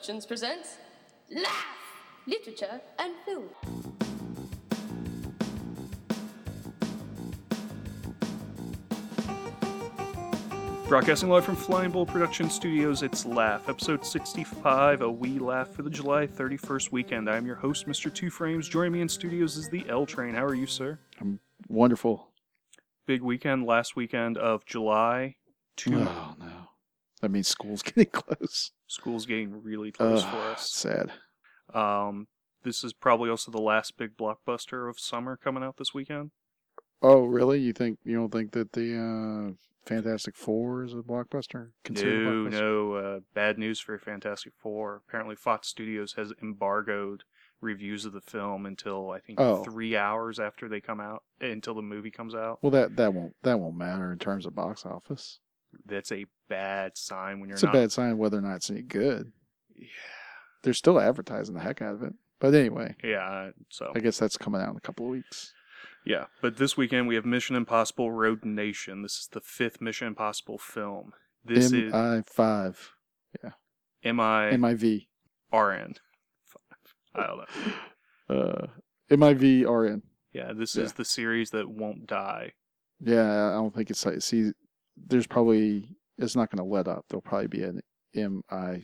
Productions presents Laugh! Literature and Film. Broadcasting live from Flying Bull Production Studios, it's Laugh, episode 65, a wee laugh for the July 31st weekend. I'm your host, Mr. Two Frames. Joining me in studios is the L Train. How are you, sir? I'm wonderful. Big weekend, last weekend of July. Two Oh no, that means school's getting close. schools getting really close Ugh, for us. Sad. Um, this is probably also the last big blockbuster of summer coming out this weekend. Oh really? You think you don't think that the uh, Fantastic Four is a blockbuster? Considered No, blockbuster? no, uh, bad news for Fantastic Four. Apparently, Fox Studios has embargoed reviews of the film until I think Oh. three hours after they come out, until the movie comes out. Well, that that won't that won't matter in terms of box office. That's a bad sign when you're It's not. a bad sign whether or not it's any good. Yeah, They're still advertising the heck out of it. But anyway, yeah. So I guess that's coming out in a couple of weeks. yeah, but this weekend we have Mission Impossible: Rogue Nation. This is the fifth Mission Impossible film. This is I five. Yeah. MIV, R N. I don't know. uh, M I V R N. Yeah, this Yeah. is the series that won't die. Yeah, I don't think it's like see. There's probably it's not going to let up. There'll probably be an M I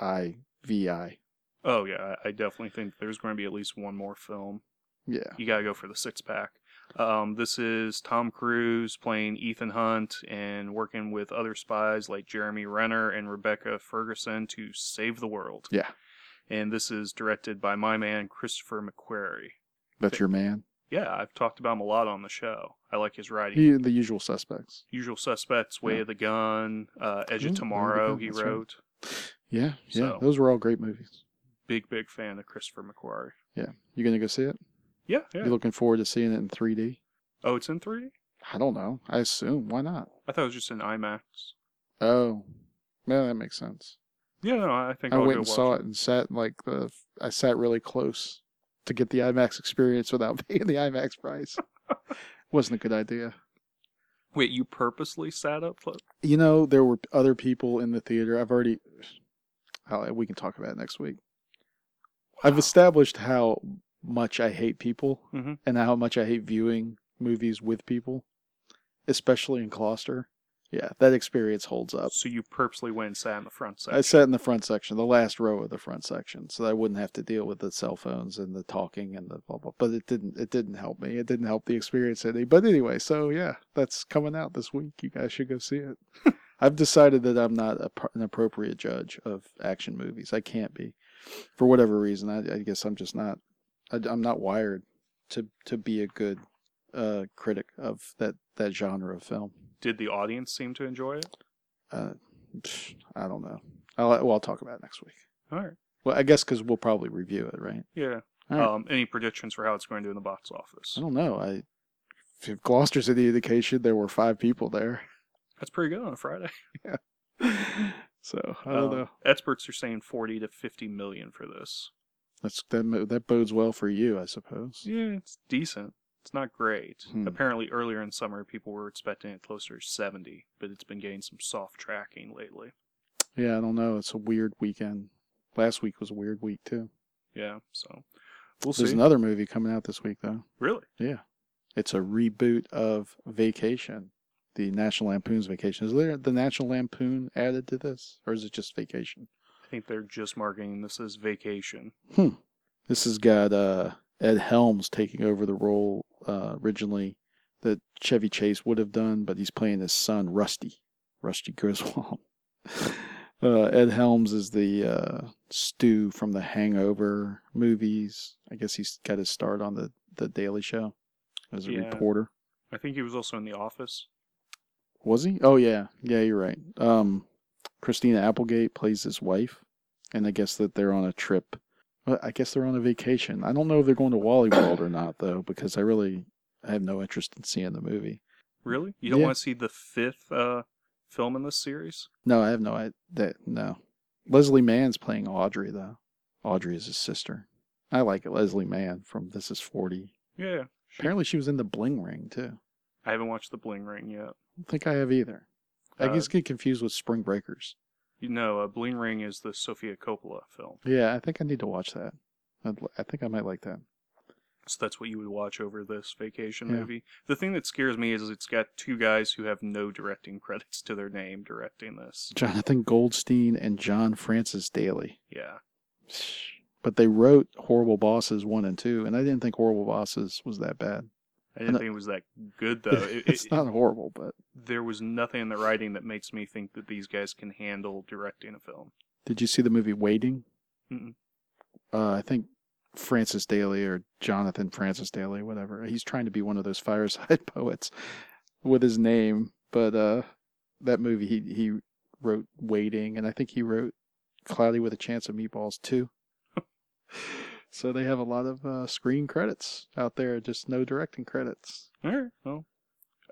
I V I. Oh yeah, I definitely think there's going to be at least one more film. Yeah, You gotta go for the six pack. Um, this is Tom Cruise playing Ethan Hunt and working with other spies like Jeremy Renner and Rebecca Ferguson to save the world. Yeah. And this is directed by my man Christopher McQuarrie. that's your man. Yeah, I've talked about him a lot on the show. I like his writing. He, the usual suspects. Usual Suspects, Way Yeah. of the Gun, uh, Edge Ooh, of Tomorrow. He that's right. wrote. Yeah, yeah, So- those were all great movies. Big big fan of Christopher McQuarrie. Yeah, you gonna go see it? Yeah, yeah. You looking forward to seeing it in 3D? Oh, it's in 3D. I don't know. I assume. Why not? I thought it was just in IMAX. Oh, yeah, that makes sense. Yeah, no, I think I will went and saw it and sat like the. I sat really close to get the IMAX experience without paying the IMAX price. Wasn't a good idea. Wait, you purposely sat up? close? You know, there were other people in the theater. I've already. I'll- we can talk about it next week. I've established how much I hate people Mhm. and how much I hate viewing movies with people, especially in Gloucester. Yeah, that experience holds up. So you purposely went and sat in the front section. I sat in the front section, the last row of the front section, so I wouldn't have to deal with the cell phones and the talking and the blah blah. But it didn't. It didn't help me. It didn't help the experience any. But anyway, so yeah, that's coming out this week. You guys should go see it. I've decided that I'm not a, an appropriate judge of action movies. I can't be, for whatever reason. I, I guess I'm just not. I, I'm not wired to to be a good uh, critic of that that genre of film. Did the audience seem to enjoy it? Uh, psh, I don't know. I'll, well, I'll talk about it next week. All right. Well, I guess because we'll probably review it, right? Yeah. Right. Um, any predictions for how it's going to do in the box office? I don't know. I if Gloucester's any indication, there were five people there. That's pretty good on a Friday. Yeah. So I don't Um, know. Experts are saying 40 to 50 million for this. That's that. That bodes well for you, I suppose. Yeah, it's decent. It's not great. Hmm. Apparently, earlier in summer, people were expecting it closer to 70, but it's been getting some soft tracking lately. Yeah, I don't know. It's a weird weekend. Last week was a weird week too. Yeah, so we'll There's see. There's another movie coming out this week though. really? Yeah, it's a reboot of Vacation, the National Lampoon's Vacation. Is there the National Lampoon added to this, or is it just Vacation? I think they're just marketing this as vacation. This has got uh, Ed Helms taking over the role uh, originally that Chevy Chase would have done, but he's playing his son Rusty, Rusty Griswold. uh, Ed Helms is the uh, Stu from the Hangover movies. I guess he's got his start on the the Daily Show as a Yeah. reporter. I think he was also in The Office. Was he? Oh yeah, yeah, you're right. Um, Christina Applegate plays his wife, and I guess that they're on a trip. Well, I guess they're on a vacation. I don't know if they're going to Wally World or not though, because I really I have no interest in seeing the movie. Really? You don't Yeah. want to see the fifth uh, film in this series? No, I have no I that no. Leslie Mann's playing Audrey though. Audrey is his sister. I like Leslie Mann from This Is Forty. Yeah. She- Apparently, she was in the Bling Ring too. I haven't watched The Bling Ring yet. I don't think I have either. I Uh, just get confused with Spring Breakers. You know, uh, Bling Ring is the Sofia Coppola film. Yeah, I think I need to watch that. I'd, I think I might like that. So that's what you would watch over this vacation Yeah. movie. The thing that scares me is it's got two guys who have no directing credits to their name directing this. Jonathan Goldstein and John Francis Daley. Yeah. But they wrote Horrible Bosses 1 and 2, and I didn't think Horrible Bosses was that bad. I didn't No. think it was that good though. It, it's it- not horrible, but there was nothing in the writing that makes me think that these guys can handle directing a film. did you see the movie Waiting? Mm-mm. Uh, I think Francis Daley or Jonathan Francis Daley, whatever. He's trying to be one of those fireside poets with his name, but uh, that movie he he wrote Waiting, and I think he wrote Cloudy with a Chance of Meatballs too. so they have a lot of uh, screen credits out there, just no directing credits. All right. Well,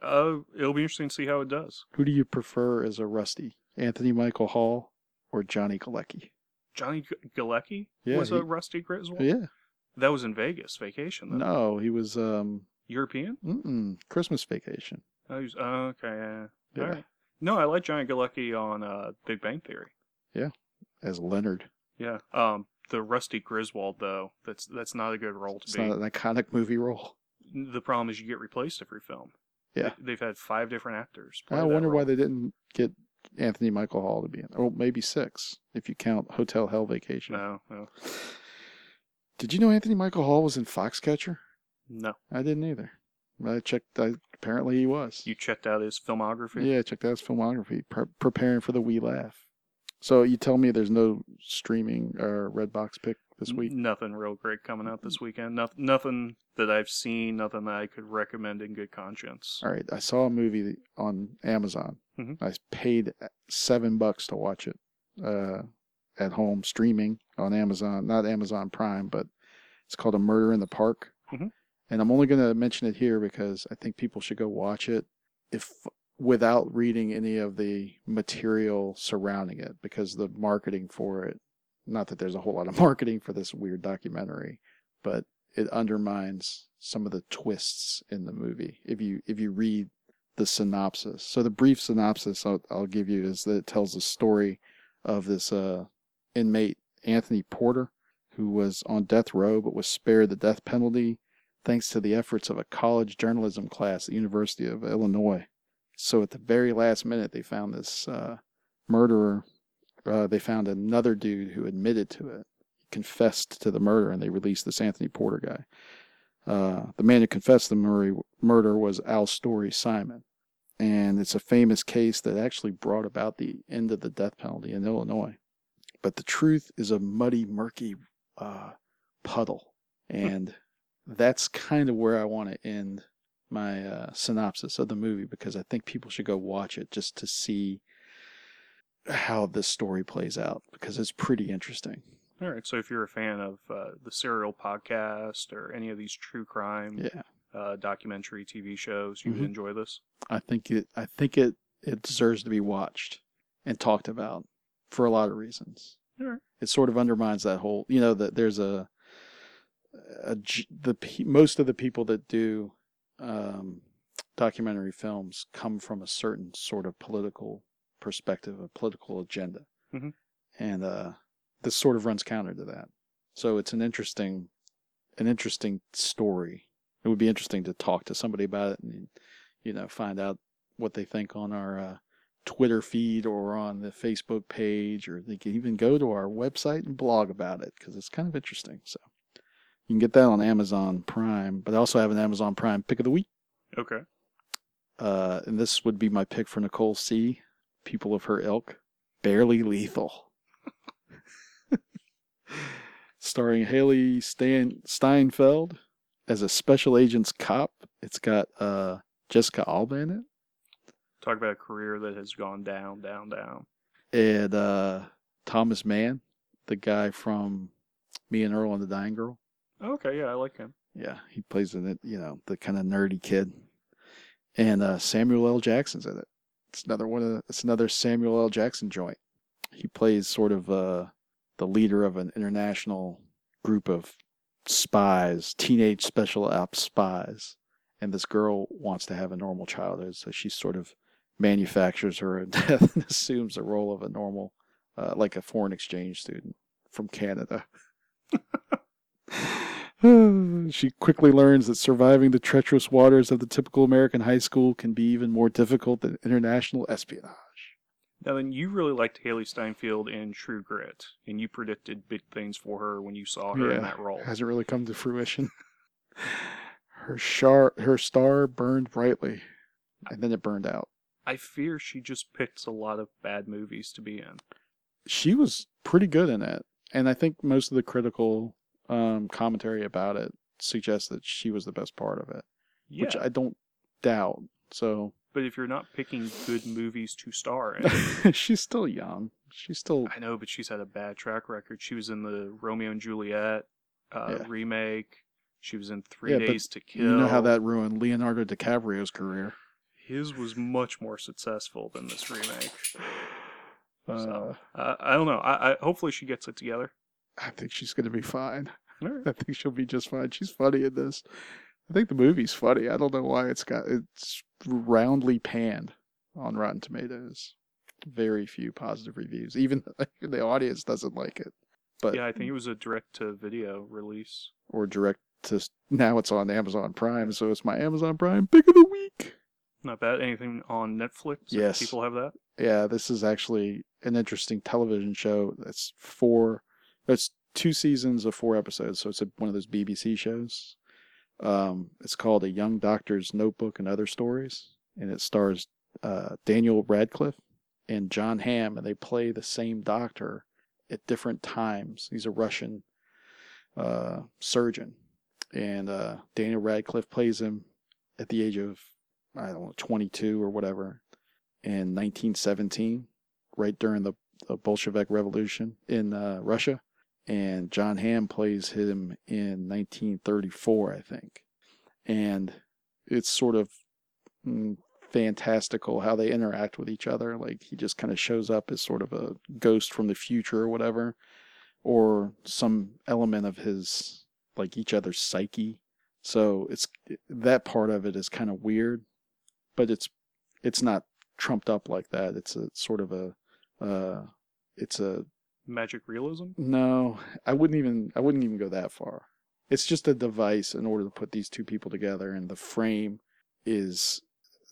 uh, it'll be interesting to see how it does. Who do you prefer as a Rusty, Anthony Michael Hall or Johnny Galecki? Johnny G- Galecki Yeah, was he- a Rusty Griswold. Yeah, That was in Vegas vacation. Though. no, he was um European. mm-mm, Christmas Vacation. Oh, was, oh, okay. Yeah. Yeah, All right. No, I like Johnny Galecki on uh, Big Bang Theory. Yeah, as Leonard. Yeah. Um, the Rusty Griswold though, that's that's not a good role to It's be. not an iconic movie role. The problem is you get replaced every film. Yeah. They- They've had five different actors. I wonder why they didn't get Anthony Michael Hall to be in. Oh, maybe six if you count Hotel Hell Vacation. No, no, Did you know Anthony Michael Hall was in Foxcatcher? no. I didn't either. I checked. I, apparently he was. You checked out his filmography. Yeah, I checked out his filmography. Pre- preparing for the We Laugh. So you tell me there's no streaming or Redbox pick this week? Nothing real great coming out this weekend. Nothing, nothing that I've seen. Nothing that I could recommend in good conscience. All right, I saw a movie on Amazon. Mhm. I paid seven bucks to watch it uh, at home streaming on Amazon, not Amazon Prime, but it's called A Murder in the Park. Mhm. And I'm only going to mention it here because I think people should go watch it if without reading any of the material surrounding it because the marketing for it not that there's a whole lot of marketing for this weird documentary but it undermines some of the twists in the movie if you if you read the synopsis. So the brief synopsis I'll, I'll give you is that it tells the story of this uh, inmate Anthony Porter who was on death row but was spared the death penalty thanks to the efforts of a college journalism class at the University of Illinois. So at the very last minute, they found this uh, murderer. Uh, they found another dude who admitted to it, confessed to the murder, and they released this Anthony Porter guy. Uh, the man who confessed the murder, murder was Alstory Simon. And it's a famous case that actually brought about the end of the death penalty in Illinois. But the truth is a muddy, murky uh, puddle. And that's kind of where I want to end my uh, synopsis of the movie because I think people should go watch it just to see how this story plays out because it's pretty interesting. All right. So if you're a fan of uh, the Serial podcast or any of these true crime Yeah, uh, documentary TV shows, you Mhm. would enjoy this. I think it. I think it. It deserves to be watched and talked about for a lot of reasons. All right. It sort of undermines that whole. You know that there's a. the most of the people that do um, documentary films come from a certain sort of political perspective, a political agenda, Mhm. and uh, this sort of runs counter to that. So it's an interesting, an interesting story. It would be interesting to talk to somebody about it and you know find out what they think on our uh, Twitter feed or on the Facebook page, or they can even go to our website and blog about it because it's kind of interesting. So you can get that on Amazon Prime, but I also have an Amazon Prime pick of the week. Okay. Uh, and this would be my pick for Nicole C. People of her ilk, barely lethal. Starring Hailee Stein- Steinfeld as a special agent's cop. It's got uh, Jessica Alba in it. Talk about a career that has gone down, down, down. and uh, Thomas Mann, the guy from Me and Earl and the Dying Girl. Okay. Yeah, I like him. Yeah, he plays in it. You know, the kind of nerdy kid. And uh, Samuel L. Jackson's in it. It's another one of it's another Samuel L. Jackson joint. He plays sort of uh, the leader of an international group of spies, teenage special ops spies. And this girl wants to have a normal childhood, so she sort of manufactures her own death and assumes the role of a normal uh, like a foreign exchange student from Canada. she quickly learns that surviving the treacherous waters of the typical American high school can be even more difficult than international espionage. Now then, you really liked Hailee Steinfeld in True Grit, and you predicted big things for her when you saw her in that role. hasn't really come to fruition. her shar- her star burned brightly, and then it burned out. I fear she just picks a lot of bad movies to be in. She was pretty good in it, and I think most of the critical um, commentary about it suggests that she was the best part of it, Yeah, which I don't doubt. So but if you're not picking good movies to star in, she's still young. She's still I know, but she's had a bad track record. She was in the Romeo and Juliet uh, Yeah. remake. She was in Three Yeah, Days to Kill. you know how that ruined Leonardo DiCaprio's career. his was much more successful than this remake. Uh, So uh, I don't know. I, I hopefully she gets it together. I think she's gonna be fine. I think she'll be just fine. She's funny in this. I think the movie's funny. I don't know why it's got it's roundly panned on Rotten Tomatoes. Very few positive reviews. Even the audience doesn't like it. But Yeah, I think it was a direct to video release. or direct to now it's on Amazon Prime, so it's my Amazon Prime pick of the week. Not bad. Anything on Netflix? Yes. People have that. Yeah, this is actually an interesting television show. That's four. It's two seasons of four episodes, so it's a, one of those BBC shows. Um, it's called A Young Doctor's Notebook and Other Stories, and it stars uh, Daniel Radcliffe and Jon Hamm, and they play the same doctor at different times. He's a Russian uh, surgeon, and uh, Daniel Radcliffe plays him at the age of I don't know 22 or whatever in 1917, right during the, the Bolshevik Revolution in uh, Russia. And Jon Hamm plays him in 1934, I think. And it's sort of mm, fantastical how they interact with each other. Like he just kind of shows up as sort of a ghost from the future or whatever, or some element of his, like each other's psyche. So it's that part of it is kind of weird, but it's it's not trumped up like that. It's a sort of a, uh, it's a Magic realism. no. I wouldn't even I wouldn't even go that far. It's just a device in order to put these two people together, and the frame is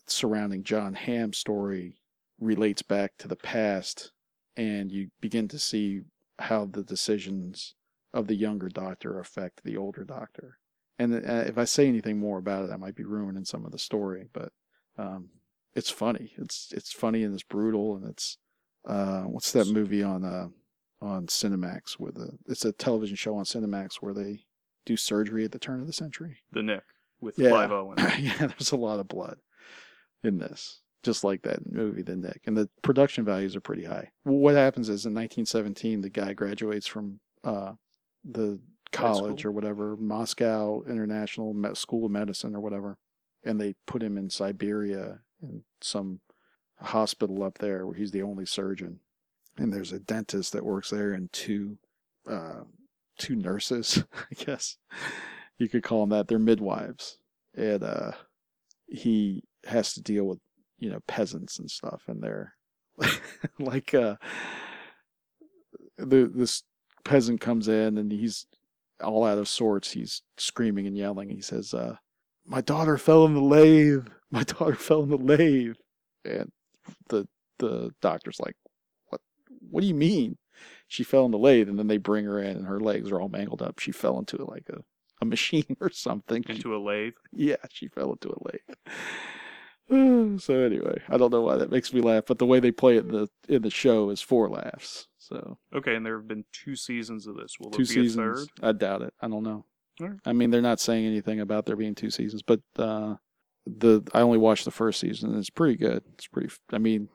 surrounding Jon Hamm's story relates back to the past, and you begin to see how the decisions of the younger doctor affect the older doctor. And uh, if I say anything more about it, I might be ruining some of the story, but um, it's funny. It's it's funny and it's brutal and it's uh, what's that movie on uh, on Cinemax where a it's a television show on Cinemax where they do surgery at the turn of the century. The Knick with Yeah. Clive Owen. yeah, there's a lot of blood in this, just like that movie, The Knick, and the production values are pretty high. What happens is in 1917, the guy graduates from uh, the college or whatever, Moscow International School of Medicine or whatever, and they put him in Siberia in some hospital up there where he's the only surgeon, and there's a dentist that works there and two uh, two nurses, I guess you could call them that. They're midwives, and uh, he has to deal with you know peasants and stuff, and they're like uh, the this peasant comes in and he's all out of sorts. He's screaming and yelling. He says, uh, "My daughter fell in the lathe. My daughter fell in the lathe," and the the doctor's like, "What? Do you mean?" She fell in the lathe, and then they bring her in, and her legs are all mangled up. She fell into like a a machine or something. Into a lathe. yeah, she fell into a lathe. so anyway, I don't know why that makes me laugh, but the way they play it in the in the show is four laughs. So Okay, and there have been two seasons of this. Will two there be seasons. a third? I doubt it. I don't know. I mean, they're not saying anything about there being two seasons, but uh, the I only watched the first season. and It's pretty good. It's pretty. I mean,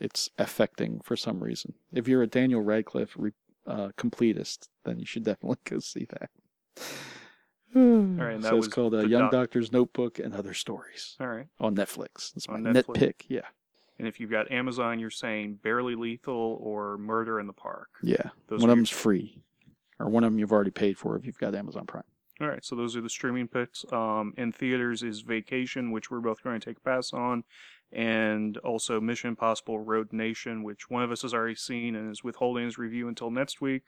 it's affecting for some reason. If you're a Daniel Radcliffe re, uh, completist, then you should definitely go see that. All right, that so was it's called uh, Young doc- Doctor's Notebook and Other Stories All right. on Netflix. That's my On net Netflix. pick. Yeah, And if you've got Amazon, you're saying Barely Lethal or Murder in the Park. yeah. Those one are of your- them's free, or one of them you've already paid for if you've got Amazon Prime. All right, so those are the streaming picks. Um, in theaters is Vacation, which we're both going to take a pass on, and also Mission Impossible Rogue Nation, which one of us has already seen and is withholding his review until next week.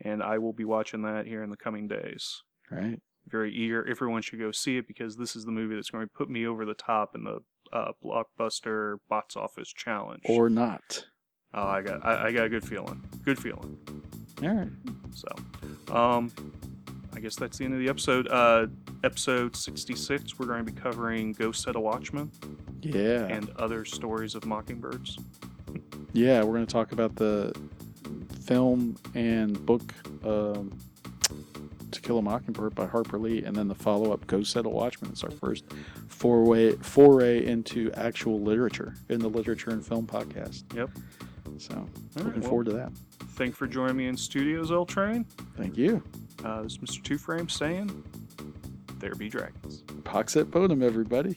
And I will be watching that here in the coming days. Right. Very eager. Everyone should go see it because this is the movie that's going to put me over the top in the uh, blockbuster box office challenge. Or not. oh, I got, I, I got a good feeling. Good feeling. All right. So, um, I guess that's the end of the episode. Uh, episode 66, we're going to be covering Go Set a Watchman Yeah. and other stories of mockingbirds. yeah, we're going to talk about the film and book um, To Kill a Mockingbird by Harper Lee, and then the follow up Go Set a Watchman. It's our first foray, foray into actual literature in the literature and film podcast. Yep. So, All looking right, well, forward to that. Thank for joining me in studios, L Train. Thank you. Uh, this is Mr. Two Frame saying, There be dragons. Pox at Bodum, everybody.